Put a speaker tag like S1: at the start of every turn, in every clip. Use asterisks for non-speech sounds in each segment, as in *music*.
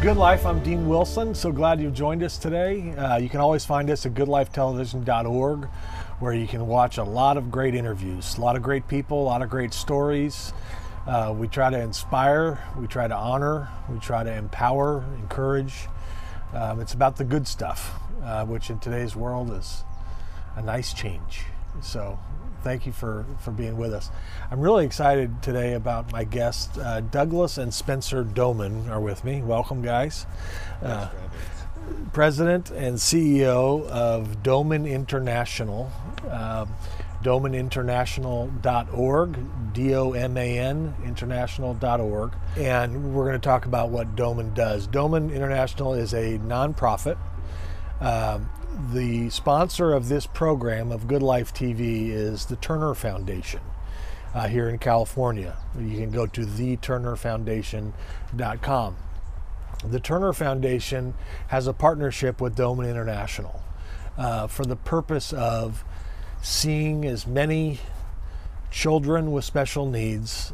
S1: Good Life. I'm Dean Wilson. So glad you've joined us today. Uh, you can always find us at goodlifetelevision.org, where you can watch a lot of great interviews, a lot of great people, a lot of great stories. Uh, we try to inspire, we try to honor, we try to empower, encourage. Um, it's about the good stuff, uh, which in today's world is a nice change. So thank you for, for being with us. I'm really excited today about my guests. Uh, Douglas and Spencer Doman are with me. Welcome, guys. Uh, President and CEO of Doman International. Um, domaninternational.org, D O M A N, international.org. And we're going to talk about what Doman does. Doman International is a nonprofit. Um, the sponsor of this program of Good Life TV is the Turner Foundation uh, here in California. You can go to theturnerfoundation.com. The Turner Foundation has a partnership with Doman International uh, for the purpose of seeing as many children with special needs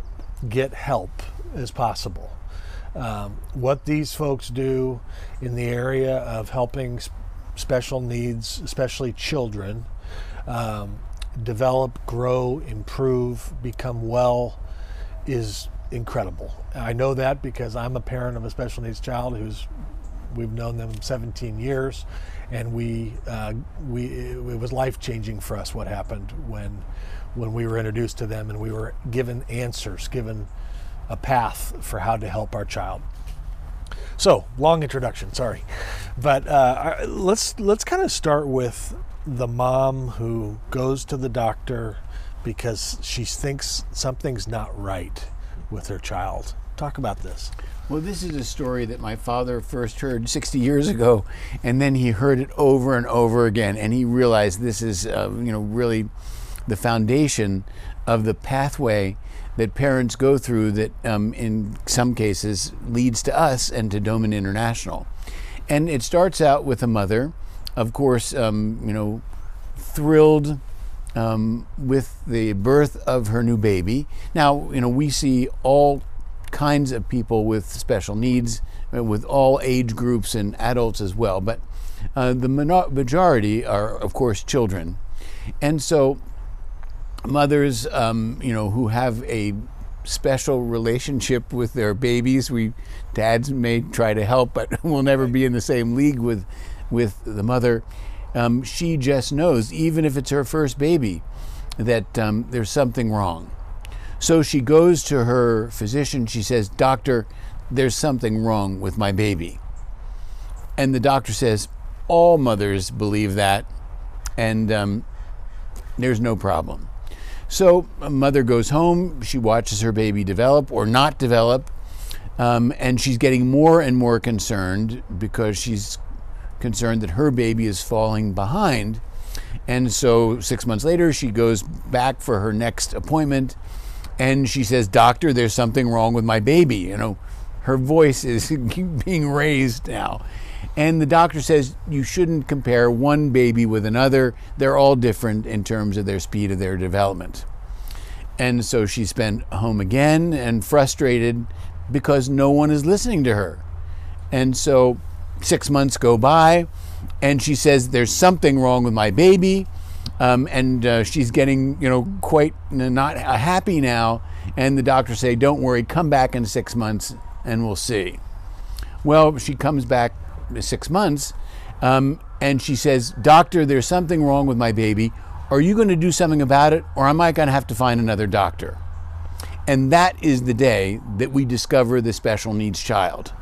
S1: get help as possible. Um, what these folks do in the area of helping special needs, especially children, um, develop, grow, improve, become well is incredible. I know that because I'm a parent of a special needs child who's we've known them 17 years, and we uh, we it was life changing for us what happened when when we were introduced to them and we were given answers, given a path for how to help our child. So, long introduction, sorry. But uh, let's let's kind of start with the mom who goes to the doctor because she thinks something's not right with her child. Talk about this.
S2: Well, this is a story that my father first heard 60 years ago, and then he heard it over and over again, and he realized this is, uh, you know, really the foundation of the pathway that parents go through that um, in some cases leads to us and to Doman International. And it starts out with a mother, of course, um, you know, thrilled um, with the birth of her new baby. Now, you know, we see all kinds of people with special needs, uh, with all age groups and adults as well, but uh, the majority are, of course, children. And so mothers, um, you know, who have a special relationship with their babies. We dads may try to help, but *laughs* we'll never be in the same league with with the mother. Um, she just knows, even if it's her first baby, that um, there's something wrong. So she goes to her physician. She says, "Doctor, there's something wrong with my baby." And the doctor says, "All mothers believe that, and um, there's no problem." So a mother goes home, she watches her baby develop or not develop, um, and she's getting more and more concerned because she's concerned that her baby is falling behind. And so six months later, she goes back for her next appointment and she says, Doctor, there's something wrong with my baby. You know, her voice is *laughs* being raised now. And the doctor says you shouldn't compare one baby with another. They're all different in terms of their speed of their development. And so she spent home again and frustrated because no one is listening to her. And so six months go by, and she says, There's something wrong with my baby. Um, and uh, she's getting, you know, quite not happy now. And the doctor say, Don't worry, come back in six months and we'll see. Well, she comes back six months, um, and she says, Doctor, there's something wrong with my baby. Are you going to do something about it, or am I going to have to find another doctor? And that is the day that we discover the special needs child.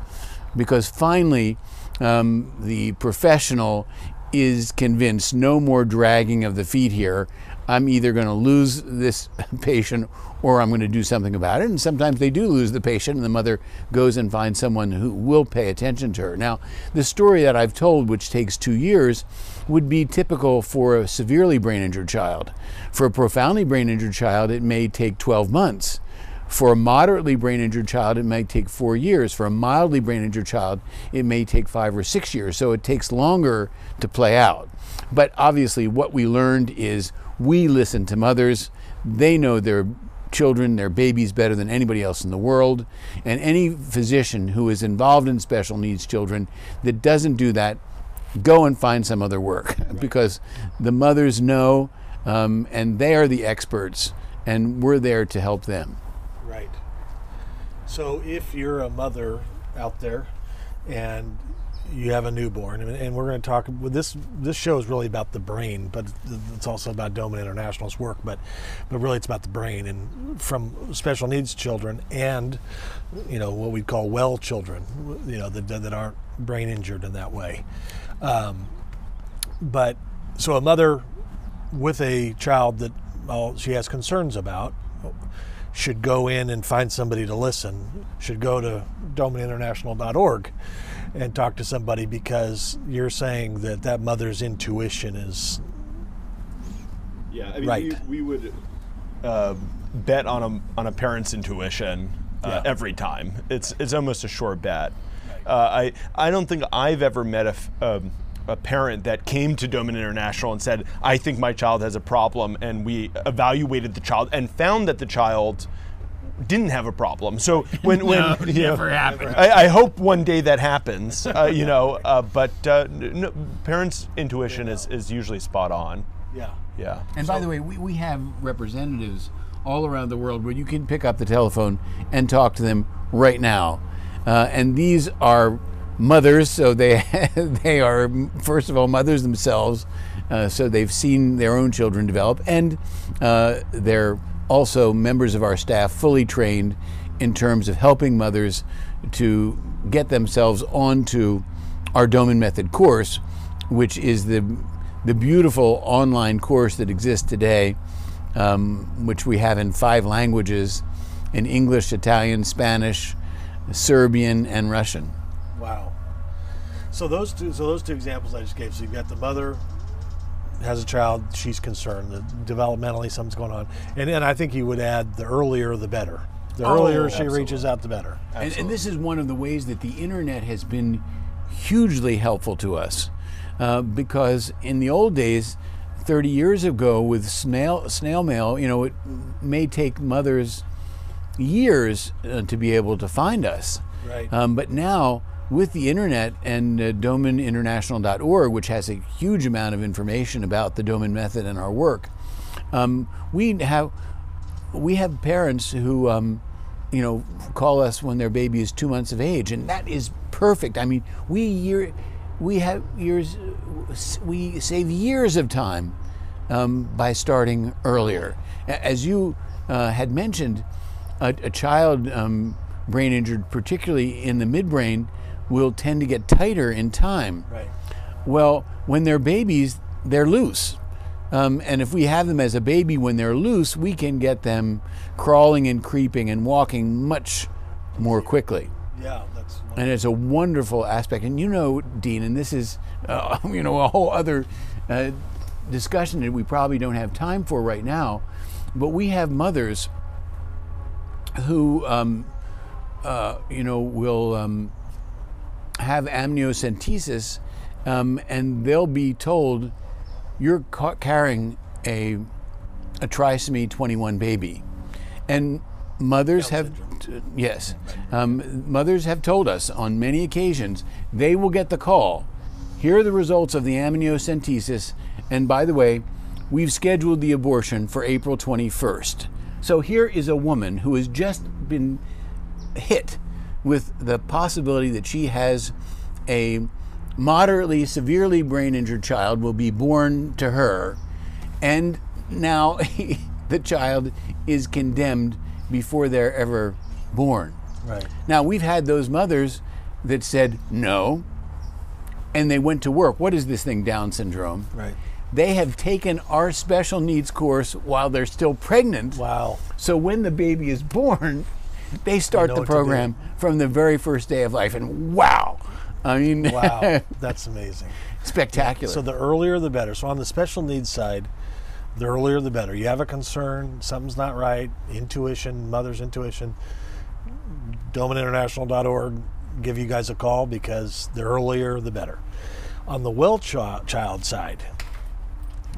S2: Because finally, um, the professional is convinced no more dragging of the feet here. I'm either going to lose this *laughs* patient or I'm going to do something about it. And sometimes they do lose the patient, and the mother goes and finds someone who will pay attention to her. Now, the story that I've told, which takes two years, would be typical for a severely brain injured child. For a profoundly brain injured child, it may take 12 months. For a moderately brain injured child, it may take four years. For a mildly brain injured child, it may take five or six years. So it takes longer to play out. But obviously, what we learned is we listen to mothers. They know their children, their babies, better than anybody else in the world. And any physician who is involved in special needs children that doesn't do that, go and find some other work *laughs* because the mothers know um, and they are the experts, and we're there to help them.
S1: Right. So if you're a mother out there and you have a newborn, and, we're going to talk. This this show is really about the brain, but it's also about Doman International's work. But but really, it's about the brain and from special needs children and you know what we call well children, you know that that aren't brain injured in that way. Um, but so a mother with a child that well, she has concerns about should go in and find somebody to listen. Should go to domaninternational.org and talk to somebody because you're saying that that mother's intuition is
S3: yeah I mean,
S1: right.
S3: we, we would uh, bet on a on a parent's intuition uh,
S1: Yeah.
S3: every time it's it's almost a sure bet uh, I I don't think I've ever met a f- um, a parent that came to Doman International and said, I think my child has a problem, and we evaluated the child and found that the child didn't have a problem. So when, *laughs* when
S2: No,
S3: you know,
S2: happened.
S3: I, I hope one day that happens, uh, you know, uh, but uh, no, parents' intuition is, is usually spot on.
S1: yeah.
S3: Yeah.
S2: And by the way, we, we have representatives all around the world where you can pick up the telephone and talk to them right now. Uh, and these are mothers, so they *laughs* they are first of all mothers themselves, uh, so they've seen their own children develop, and uh, they're also members of our staff, fully trained in terms of helping mothers to get themselves onto our Doman Method course, which is the the beautiful online course that exists today, um, which we have in five languages in English, Italian, Spanish, Serbian, and Russian.
S1: Wow. So those two, so those two examples I just gave. So you've got the mother has a child, she's concerned that developmentally something's going on, and and I think you would add the earlier the better. The
S3: Oh,
S1: earlier she
S3: absolutely.
S1: reaches out, the better.
S2: And, and this is one of the ways that the internet has been hugely helpful to us. Uh, because in the old days, 30 years ago, with snail, snail mail, you know, it may take mothers years uh, to be able to find us.
S1: Right.
S2: Um, but now, with the internet and uh, which has a huge amount of information about the Doman method and our work, um, we have we have parents who um, you know call us when their baby is two months of age, and that is perfect. I mean, we year we have years we save years of time um, by starting earlier. As you uh, had mentioned, a, a child um, brain injured, particularly in the midbrain, will tend to get tighter in time.
S1: Right.
S2: Well, when they're babies, they're loose. Um, and if we have them as a baby when they're loose, we can get them crawling and creeping and walking much more quickly.
S1: Yeah, that's
S2: And it's a wonderful aspect. And you know, Dean, and this is, uh, *laughs* you know, a whole other uh, discussion that we probably don't have time for right now. But we have mothers who, um, uh, you know, will um, have amniocentesis, um, and they'll be told, "You're ca- carrying a a trisomy 21 baby," and mothers have t- yes, um, mothers have told us on many occasions they will get the call. Here are the results of the amniocentesis, and by the way, we've scheduled the abortion for April 21st. So here is a woman who has just been hit with the possibility that she has a moderately severely brain injured child will be born to her and now *laughs* the child is condemned before they're ever born
S1: right.
S2: now we've had those mothers that said no and they went to work what is this thing down syndrome
S1: Right.
S2: they have taken our special needs course while they're still pregnant
S1: Wow.
S2: so when the baby is born, they start the
S1: what to do.
S2: program from the very first day of life. And wow, I mean,
S1: Wow. *laughs* that's amazing.
S2: spectacular.
S1: So the earlier the better. So on the special needs side, the earlier the better. You have a concern, something's not right, intuition, mother's intuition, domaninternational.org, give you guys a call because the earlier the better. On the well chi- child side,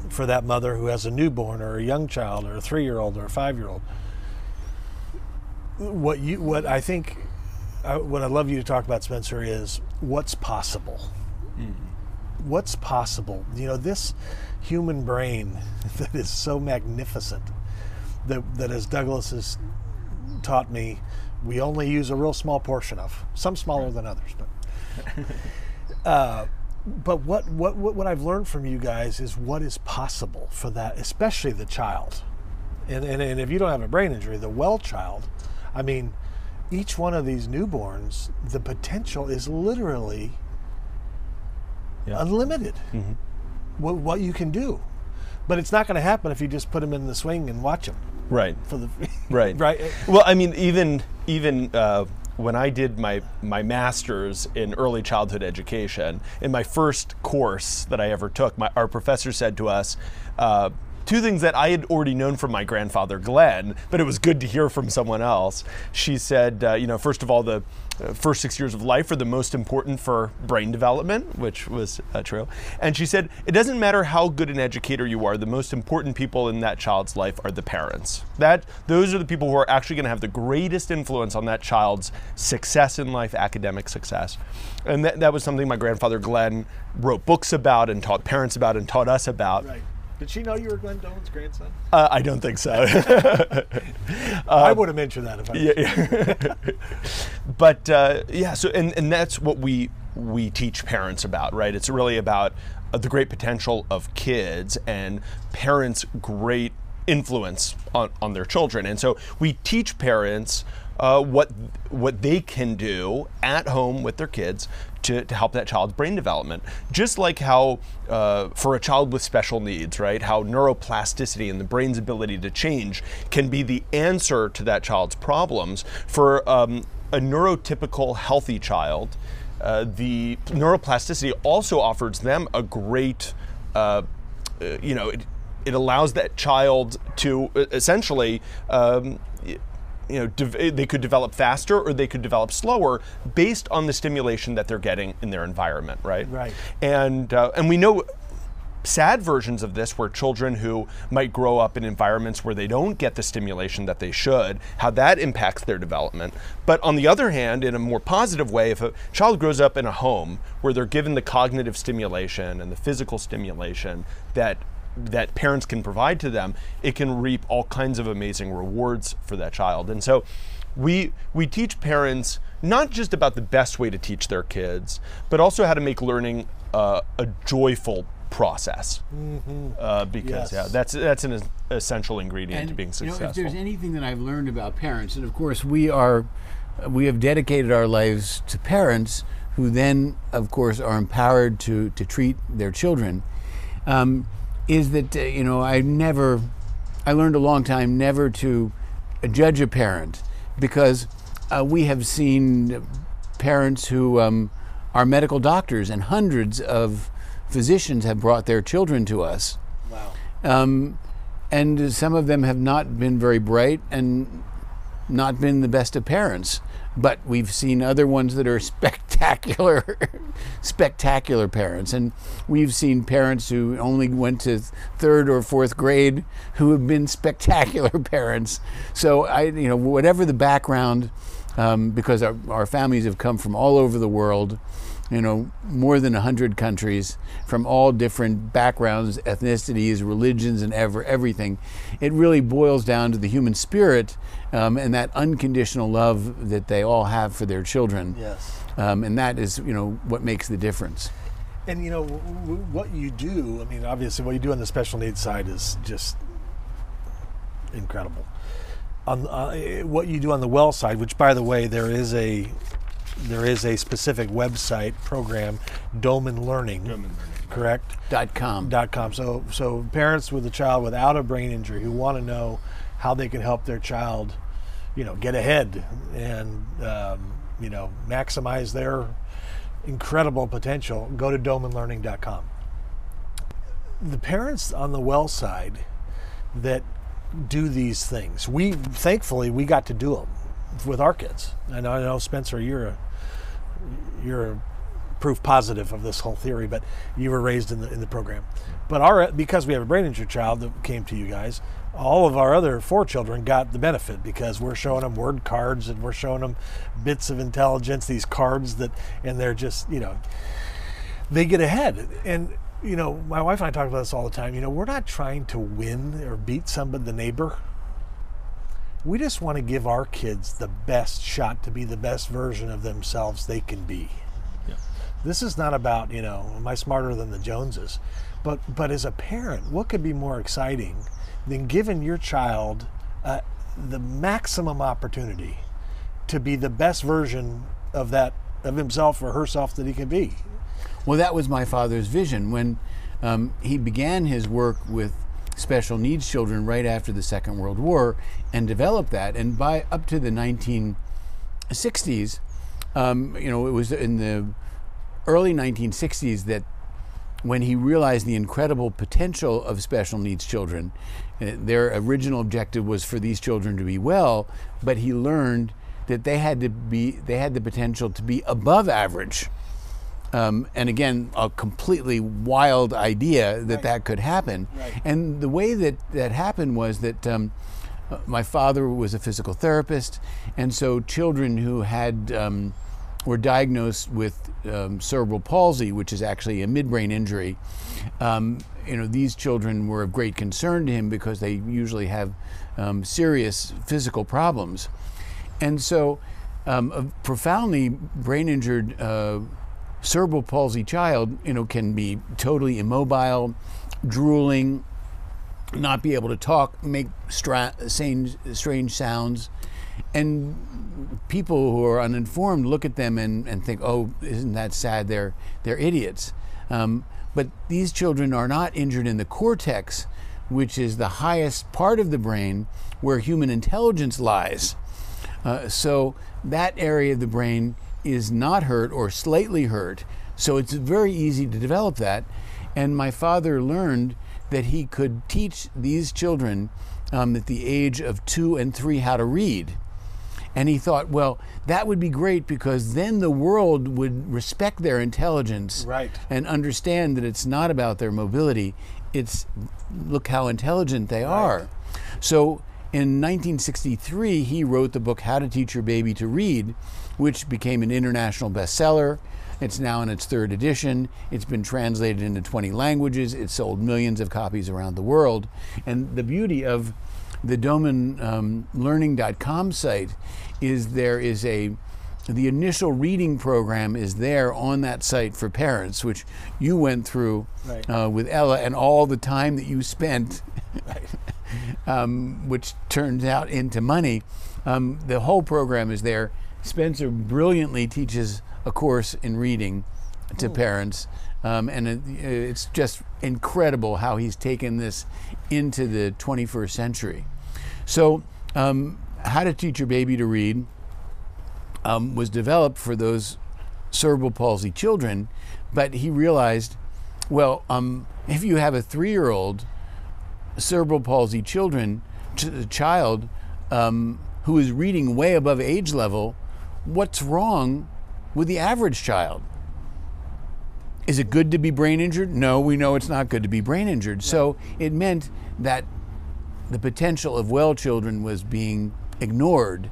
S1: for that mother who has a newborn or a young child or a three year old or a five year old, what you what I think uh, what I'd love you to talk about, Spencer, is what's possible. What's possible? You know, this human brain *laughs* that is so magnificent that that as Douglas has taught me, we only use a real small portion of. Some smaller than others, but. *laughs* Uh, but what, what, what, what I've learned from you guys is what is possible for that, especially the child. And, and, and if you don't have a brain injury, the well child, I mean, each one of these newborns, the potential is literally
S3: Yeah.
S1: unlimited. What, what you can do. But it's not going to happen if you just put them in the swing and watch them
S3: Right.
S1: for the *laughs*
S3: Right.
S1: right.
S3: Well, I mean, even even uh, when I did my my master's in early childhood education, in my first course that I ever took, my, our professor said to us. Uh, Two things that I had already known from my grandfather Glenn, but it was good to hear from someone else. She said, uh, you know, first of all, the uh, first six years of life are the most important for brain development, which was uh, true. And she said, it doesn't matter how good an educator you are, the most important people in that child's life are the parents. That those are the people who are actually going to have the greatest influence on that child's success in life, academic success. And that, that was something my grandfather Glenn wrote books about and taught parents about and taught us about.
S1: Right. Did she know you were Glenn Doman's grandson?
S3: Uh, I don't think so. *laughs* *laughs*
S1: I would have mentioned that if I
S3: yeah, yeah. *laughs* but uh, yeah, so and, and that's what we we teach parents about, right? It's really about uh, the great potential of kids and parents' great influence on, on their children, and so we teach parents. Uh, what what they can do at home with their kids to, to help that child's brain development. Just like how uh, for a child with special needs, right, how neuroplasticity and the brain's ability to change can be the answer to that child's problems. For um, a neurotypical healthy child, uh, the neuroplasticity also offers them a great, uh, uh, you know, it, it allows that child to essentially. Um, you know, dev- they could develop faster or they could develop slower based on the stimulation that they're getting in their environment, right?
S1: Right.
S3: And uh, and we know sad versions of this where children who might grow up in environments where they don't get the stimulation that they should, how that impacts their development. But on the other hand, in a more positive way, if a child grows up in a home where they're given the cognitive stimulation and the physical stimulation that that parents can provide to them, it can reap all kinds of amazing rewards for that child. And so we we teach parents not just about the best way to teach their kids, but also how to make learning uh, a joyful process. Uh, because
S1: Yes.
S3: yeah, that's that's an essential ingredient to being
S2: you know,
S3: successful.
S2: if there's anything that I've learned about parents, and of course we are, we have dedicated our lives to parents who then, of course, are empowered to to treat their children. Um, is that uh, you know I never, I learned a long time never to judge a parent because uh, we have seen parents who um, are medical doctors and hundreds of physicians have brought their children to us.
S1: Wow.
S2: Um, and some of them have not been very bright and not been the best of parents. But we've seen other ones that are *laughs* spectacular, spectacular parents. And we've seen parents who only went to third or fourth grade who have been spectacular *laughs* parents. So I, you know, whatever the background, um, because our, our families have come from all over the world, you know, more than 100 countries from all different backgrounds, ethnicities, religions, and ever, everything. It really boils down to the human spirit um, and that unconditional love that they all have for their children.
S1: Yes.
S2: Um, and that is, you know, what makes the difference.
S1: And you know w- w- what you do. I mean, obviously, what you do on the special needs side is just incredible. On uh, what you do on the well side, which, by the way, there is a there is a specific website program, Doman Learning, correct?
S2: Dot com.
S1: Dot com. So, so parents with a child without a brain injury who want to know how they can help their child, you know, get ahead and um, you know maximize their incredible potential, go to domanlearning.com. The parents on the well side that do these things, we thankfully we got to do them with our kids. And I know Spencer, you're a you're proof positive of this whole theory, but you were raised in the in the program. But our because we have a brain injured child that came to you guys, all of our other four children got the benefit because we're showing them word cards and we're showing them bits of intelligence, these cards that, and they're just you know, they get ahead and. You know, my wife and I talk about this all the time. You know, we're not trying to win or beat somebody, the neighbor we just want to give our kids the best shot to be the best version of themselves they can be.
S3: Yeah.
S1: This is not about, you know, am I smarter than the Joneses? But but as a parent, what could be more exciting than giving your child uh, the maximum opportunity to be the best version of that of himself or herself that he can be?
S2: Well, that was my father's vision when um, he began his work with special needs children right after the Second World War and developed that. And by up to the 1960s, um, you know, it was in the early 1960s that when he realized the incredible potential of special needs children, uh, their original objective was for these children to be well, but he learned that they had to be they had the potential to be above average. Um, and again, a completely wild idea that
S1: Right.
S2: that could happen.
S1: Right.
S2: And the way that that happened was that um, uh, my father was a physical therapist, and so children who had um, were diagnosed with um, cerebral palsy, which is actually a midbrain injury. Um, you know, these children were of great concern to him because they usually have um, serious physical problems, and so um, a profoundly brain injured. Uh, cerebral palsy child, you know, can be totally immobile, drooling, not be able to talk, make stra- strange, strange sounds. And people who are uninformed look at them and, and think, oh, isn't that sad? They're, they're idiots. Um, but these children are not injured in the cortex, which is the highest part of the brain where human intelligence lies. Uh, so that area of the brain is not hurt or slightly hurt. So it's very easy to develop that. And my father learned that he could teach these children um, at the age of two and three how to read. And he thought, well, that would be great because then the world would respect their intelligence
S1: Right.
S2: and understand that it's not about their mobility. It's look how intelligent they are. So in 1963, he wrote the book How to Teach Your Baby to Read, which became an international bestseller. It's now in its third edition. It's been translated into 20 languages. It's sold millions of copies around the world. And the beauty of the domanlearning.com site is there is a the initial reading program is there on that site for parents, which you went through
S1: Right.
S2: uh, with Ella, and all the time that you spent, *laughs* um, which turns out into money. Um, the whole program is there. Spencer brilliantly teaches a course in reading to parents, um, and it, it's just incredible how he's taken this into the 21st century. So, um, how to teach your baby to read um, was developed for those cerebral palsy children, but he realized, well, um, if you have a three-year-old cerebral palsy children ch- child um, who is reading way above age level, what's wrong with the average child? Is it good to be brain injured? No, we know it's not good to be brain injured. So it meant that the potential of well children was being ignored.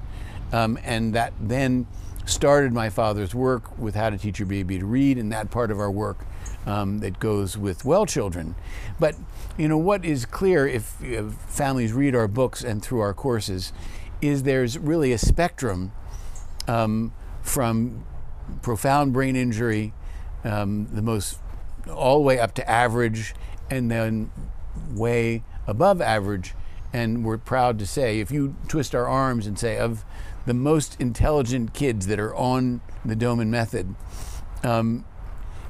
S2: Um, and that then started my father's work with how to teach your baby to read, and that part of our work um, that goes with well children. But you know what is clear if, families read our books and through our courses is there's really a spectrum um, from profound brain injury, um, the most all the way up to average, and then way above average. And we're proud to say, if you twist our arms and say, of the most intelligent kids that are on the Doman method, um,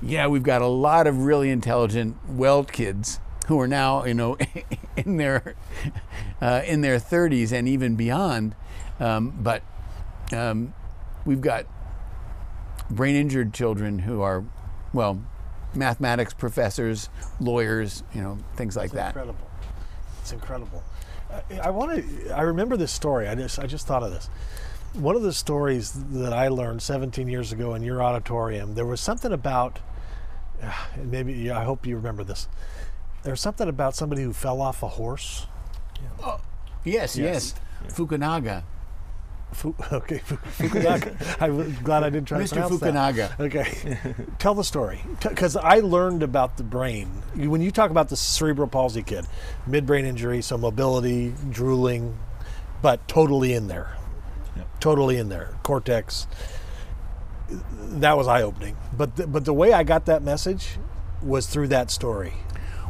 S2: yeah, we've got a lot of really intelligent well kids who are now, you know, *laughs* in their uh, in their 30s and even beyond. Um, but um, we've got brain injured children who are, well, mathematics professors, lawyers, you know, things like
S1: It's
S2: that.
S1: incredible. It's incredible. I, I want to. I remember this story. I just I just thought of this. one of the stories that I learned 17 years ago in your auditorium, there was something about, *sighs* maybe I hope you remember this. There was something about somebody who fell off a horse.
S2: Oh, yes, yes. Fukunaga.
S1: Fu- *laughs* okay, Fukunaga. *laughs* I'm glad I didn't try to
S2: Mr.
S1: pronounce that. Mr.
S2: Fukunaga.
S1: Okay, tell the story because I learned about the brain when you talk about the cerebral palsy kid, midbrain injury, so mobility, drooling, but totally in there, totally in there, cortex. That was eye opening, but the, but the way I got that message was through that story.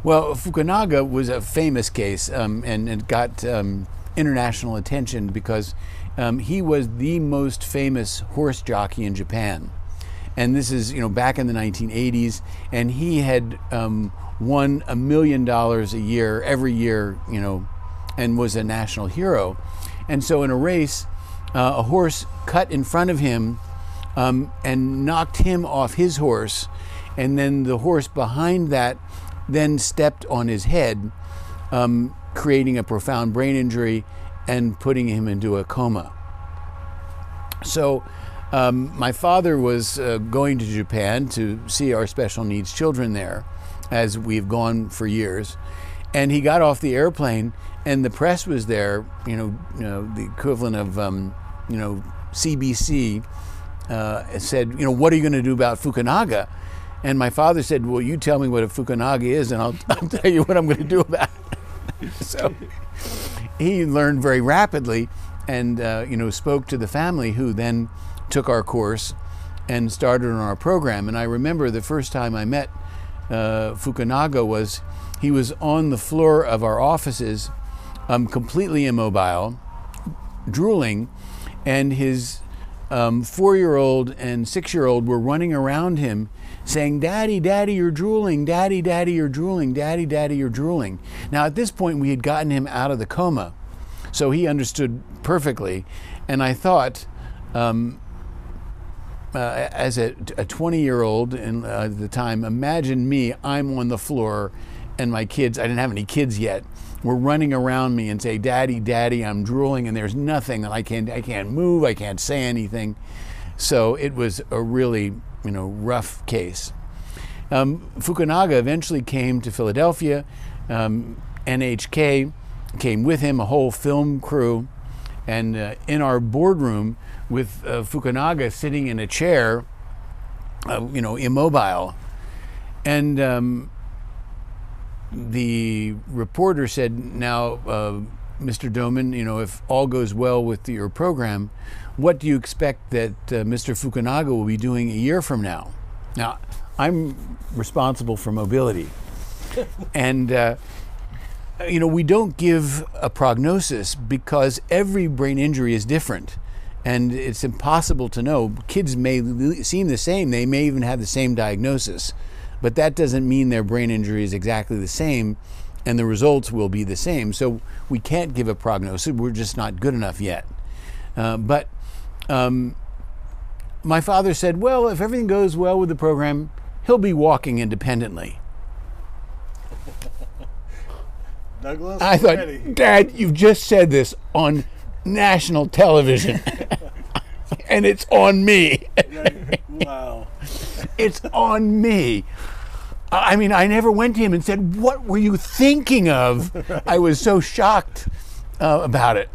S2: Well, Fukunaga was a famous case um, and got um, international attention because um, he was the most famous horse jockey in Japan. And this is, you know, back in the 1980s, and he had um, won a million dollars a year every year, you know, and was a national hero. And so in a race, uh, a horse cut in front of him um, and knocked him off his horse, and then the horse behind that then stepped on his head, um, creating a profound brain injury and putting him into a coma. So, um, my father was uh, going to Japan to see our special needs children there, as we've gone for years. And he got off the airplane, and the press was there, you know, you know the equivalent of, um, you know, CBC uh, said, you know, what are you going to do about Fukunaga? And my father said, well, you tell me what a Fukunaga is, and I'll, *laughs* I'll tell you what I'm going to do about it. *laughs* so he learned very rapidly and, uh, you know, spoke to the family who then took our course and started on our program. And I remember the first time I met uh, Fukunaga was he was on the floor of our offices, um, completely immobile, drooling, and his um, four-year-old and six-year-old were running around him saying, Daddy, Daddy, you're drooling. Daddy, Daddy, you're drooling. Daddy, Daddy, you're drooling. Now, at this point, we had gotten him out of the coma. So he understood perfectly. And I thought, um, uh, as a 20 year old uh, at the time, imagine me, I'm on the floor, and my kids, I didn't have any kids yet, were running around me and say, Daddy, Daddy, I'm drooling, and there's nothing that I can't, I can't move, I can't say anything. So it was a really, you know, rough case. Um, Fukunaga eventually came to Philadelphia. Um, NHK came with him, a whole film crew, and uh, in our boardroom with uh, Fukunaga sitting in a chair, uh, you know, immobile, and um, the reporter said, "Now, uh, Mr. Doman, you know, if all goes well with your program, what do you expect that uh, Mr. Fukunaga will be doing a year from now?" Now, I'm responsible for mobility, *laughs* and uh, you know, we don't give a prognosis because every brain injury is different. And it's impossible to know. Kids may seem the same, they may even have the same diagnosis, but that doesn't mean their brain injury is exactly the same and the results will be the same. So we can't give a prognosis, we're just not good enough yet. Uh, but um, my father said, well, if everything goes well with the program, he'll be walking independently. *laughs*
S1: Douglas,
S2: I thought, Dad, you've just said this on national television, *laughs* and it's on me.
S1: wow.
S2: It's on me. I mean, I never went to him and said, What were you thinking of? *laughs* I was so shocked uh, about it.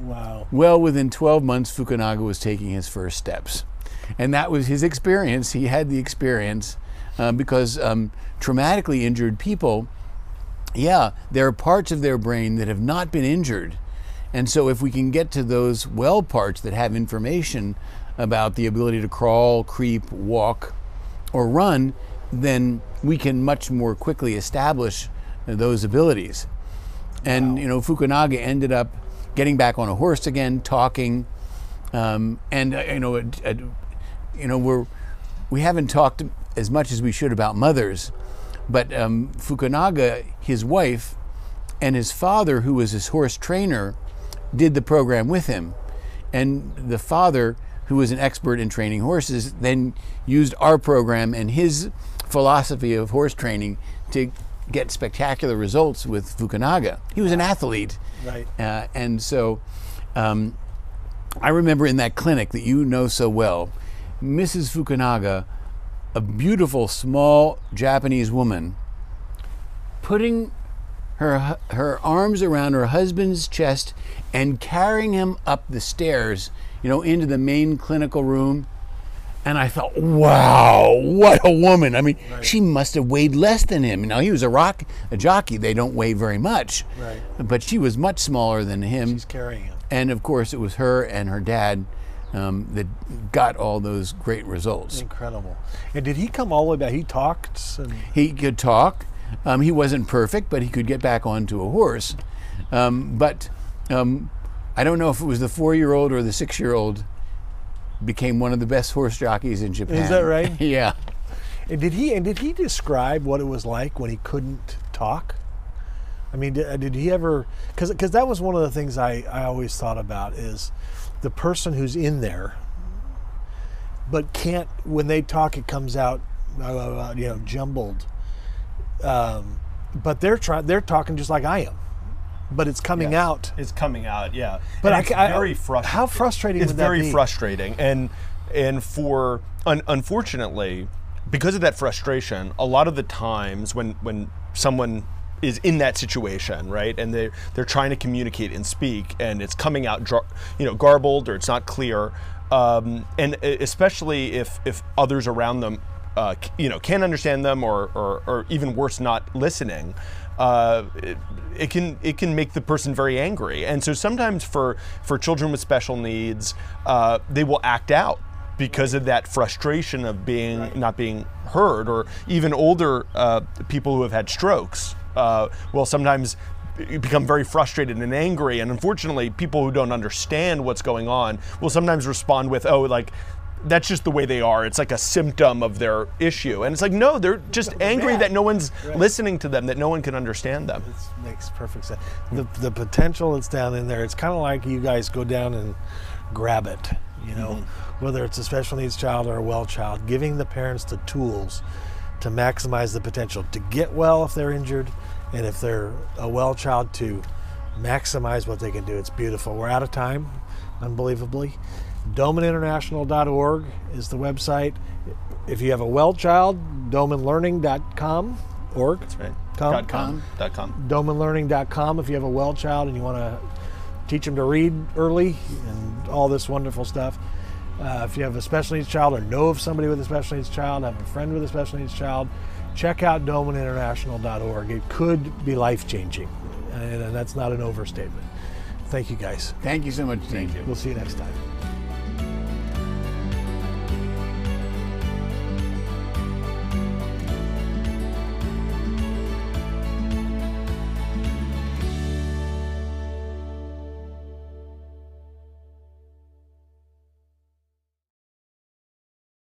S1: Wow.
S2: Well, within 12 months, Fukunaga was taking his first steps. And that was his experience. He had the experience uh, because um, traumatically injured people, yeah, there are parts of their brain that have not been injured. And so, if we can get to those well parts that have information about the ability to crawl, creep, walk, or run, then we can much more quickly establish those abilities. And, you know, Fukunaga ended up getting back on a horse again, talking. Um, and, uh, you know, uh, you know, we're, we haven't talked as much as we should about mothers, but um, Fukunaga, his wife, and his father, who was his horse trainer, did the program with him. And the father, who was an expert in training horses, then used our program and his philosophy of horse training to get spectacular results with Fukunaga. He was an athlete.
S1: Right.
S2: Uh, and so um, I remember in that clinic that you know so well, Mrs. Fukunaga, a beautiful small Japanese woman, putting her her arms around her husband's chest and carrying him up the stairs, you know, into the main clinical room. And I thought, wow, what a woman! I mean, she must have weighed less than him. Now he was a rock, a jockey. They don't weigh very much,
S1: Right.
S2: but she was much smaller than him.
S1: He's carrying him.
S2: And of course, it was her and her dad um, that got all those great results.
S1: Incredible. And did he come all the way back? He talked and
S2: He could talk. Um, he wasn't perfect, but he could get back onto a horse. Um, but um, I don't know if it was the four-year-old or the six-year-old became one of the best horse jockeys in Japan.
S1: Is that right? *laughs*
S2: yeah.
S1: And did he and did he describe what it was like when he couldn't talk? I mean, did, did he ever? Because because that was one of the things I I always thought about is the person who's in there, but can't when they talk it comes out, uh, you know, jumbled. Um, but they're trying they're talking just like I am, but it's coming out.
S3: It's coming out, yeah.
S1: But I
S3: it's
S1: I-
S3: very frustrating.
S1: how frustrating
S3: It's
S1: would that
S3: very
S1: be?
S3: frustrating, and and for un, unfortunately, because of that frustration, a lot of the times when when someone is in that situation, right, and they they're trying to communicate and speak, and it's coming out, you know, garbled or it's not clear, um, and especially if if others around them, uh, you know, can't understand them or or, or even worse, not listening. Uh, it, it can it can make the person very angry, and so sometimes for for children with special needs, uh, they will act out because of that frustration of being not being heard, or even older uh, people who have had strokes uh, will sometimes be- become very frustrated and angry. And unfortunately, people who don't understand what's going on will sometimes respond with, "Oh, like." That's just the way they are. It's like a symptom of their issue. And it's like, no, they're just angry that no one's listening to them, that no one can understand them.
S1: This makes perfect sense. The, the potential that's down in there, it's kind of like you guys go down and grab it, you know, mm-hmm. whether it's a special needs child or a well child, giving the parents the tools to maximize the potential to get well if they're injured, and if they're a well child, to maximize what they can do. It's beautiful. We're out of time, unbelievably. DomanInternational.org is the website. If you have a well child, domanlearning.com org.
S3: That's right.
S1: Com.
S3: Dot com. Dot com.
S1: domanlearning.com if you have a well child and you want to teach them to read early and all this wonderful stuff. Uh, if you have a special needs child or know of somebody with a special needs child, have a friend with a special needs child, check out domaninternational.org. It could be life changing, and, that's not an overstatement. Thank you guys.
S2: Thank you so much, Dean.
S3: Thank you.
S1: We'll see you next time.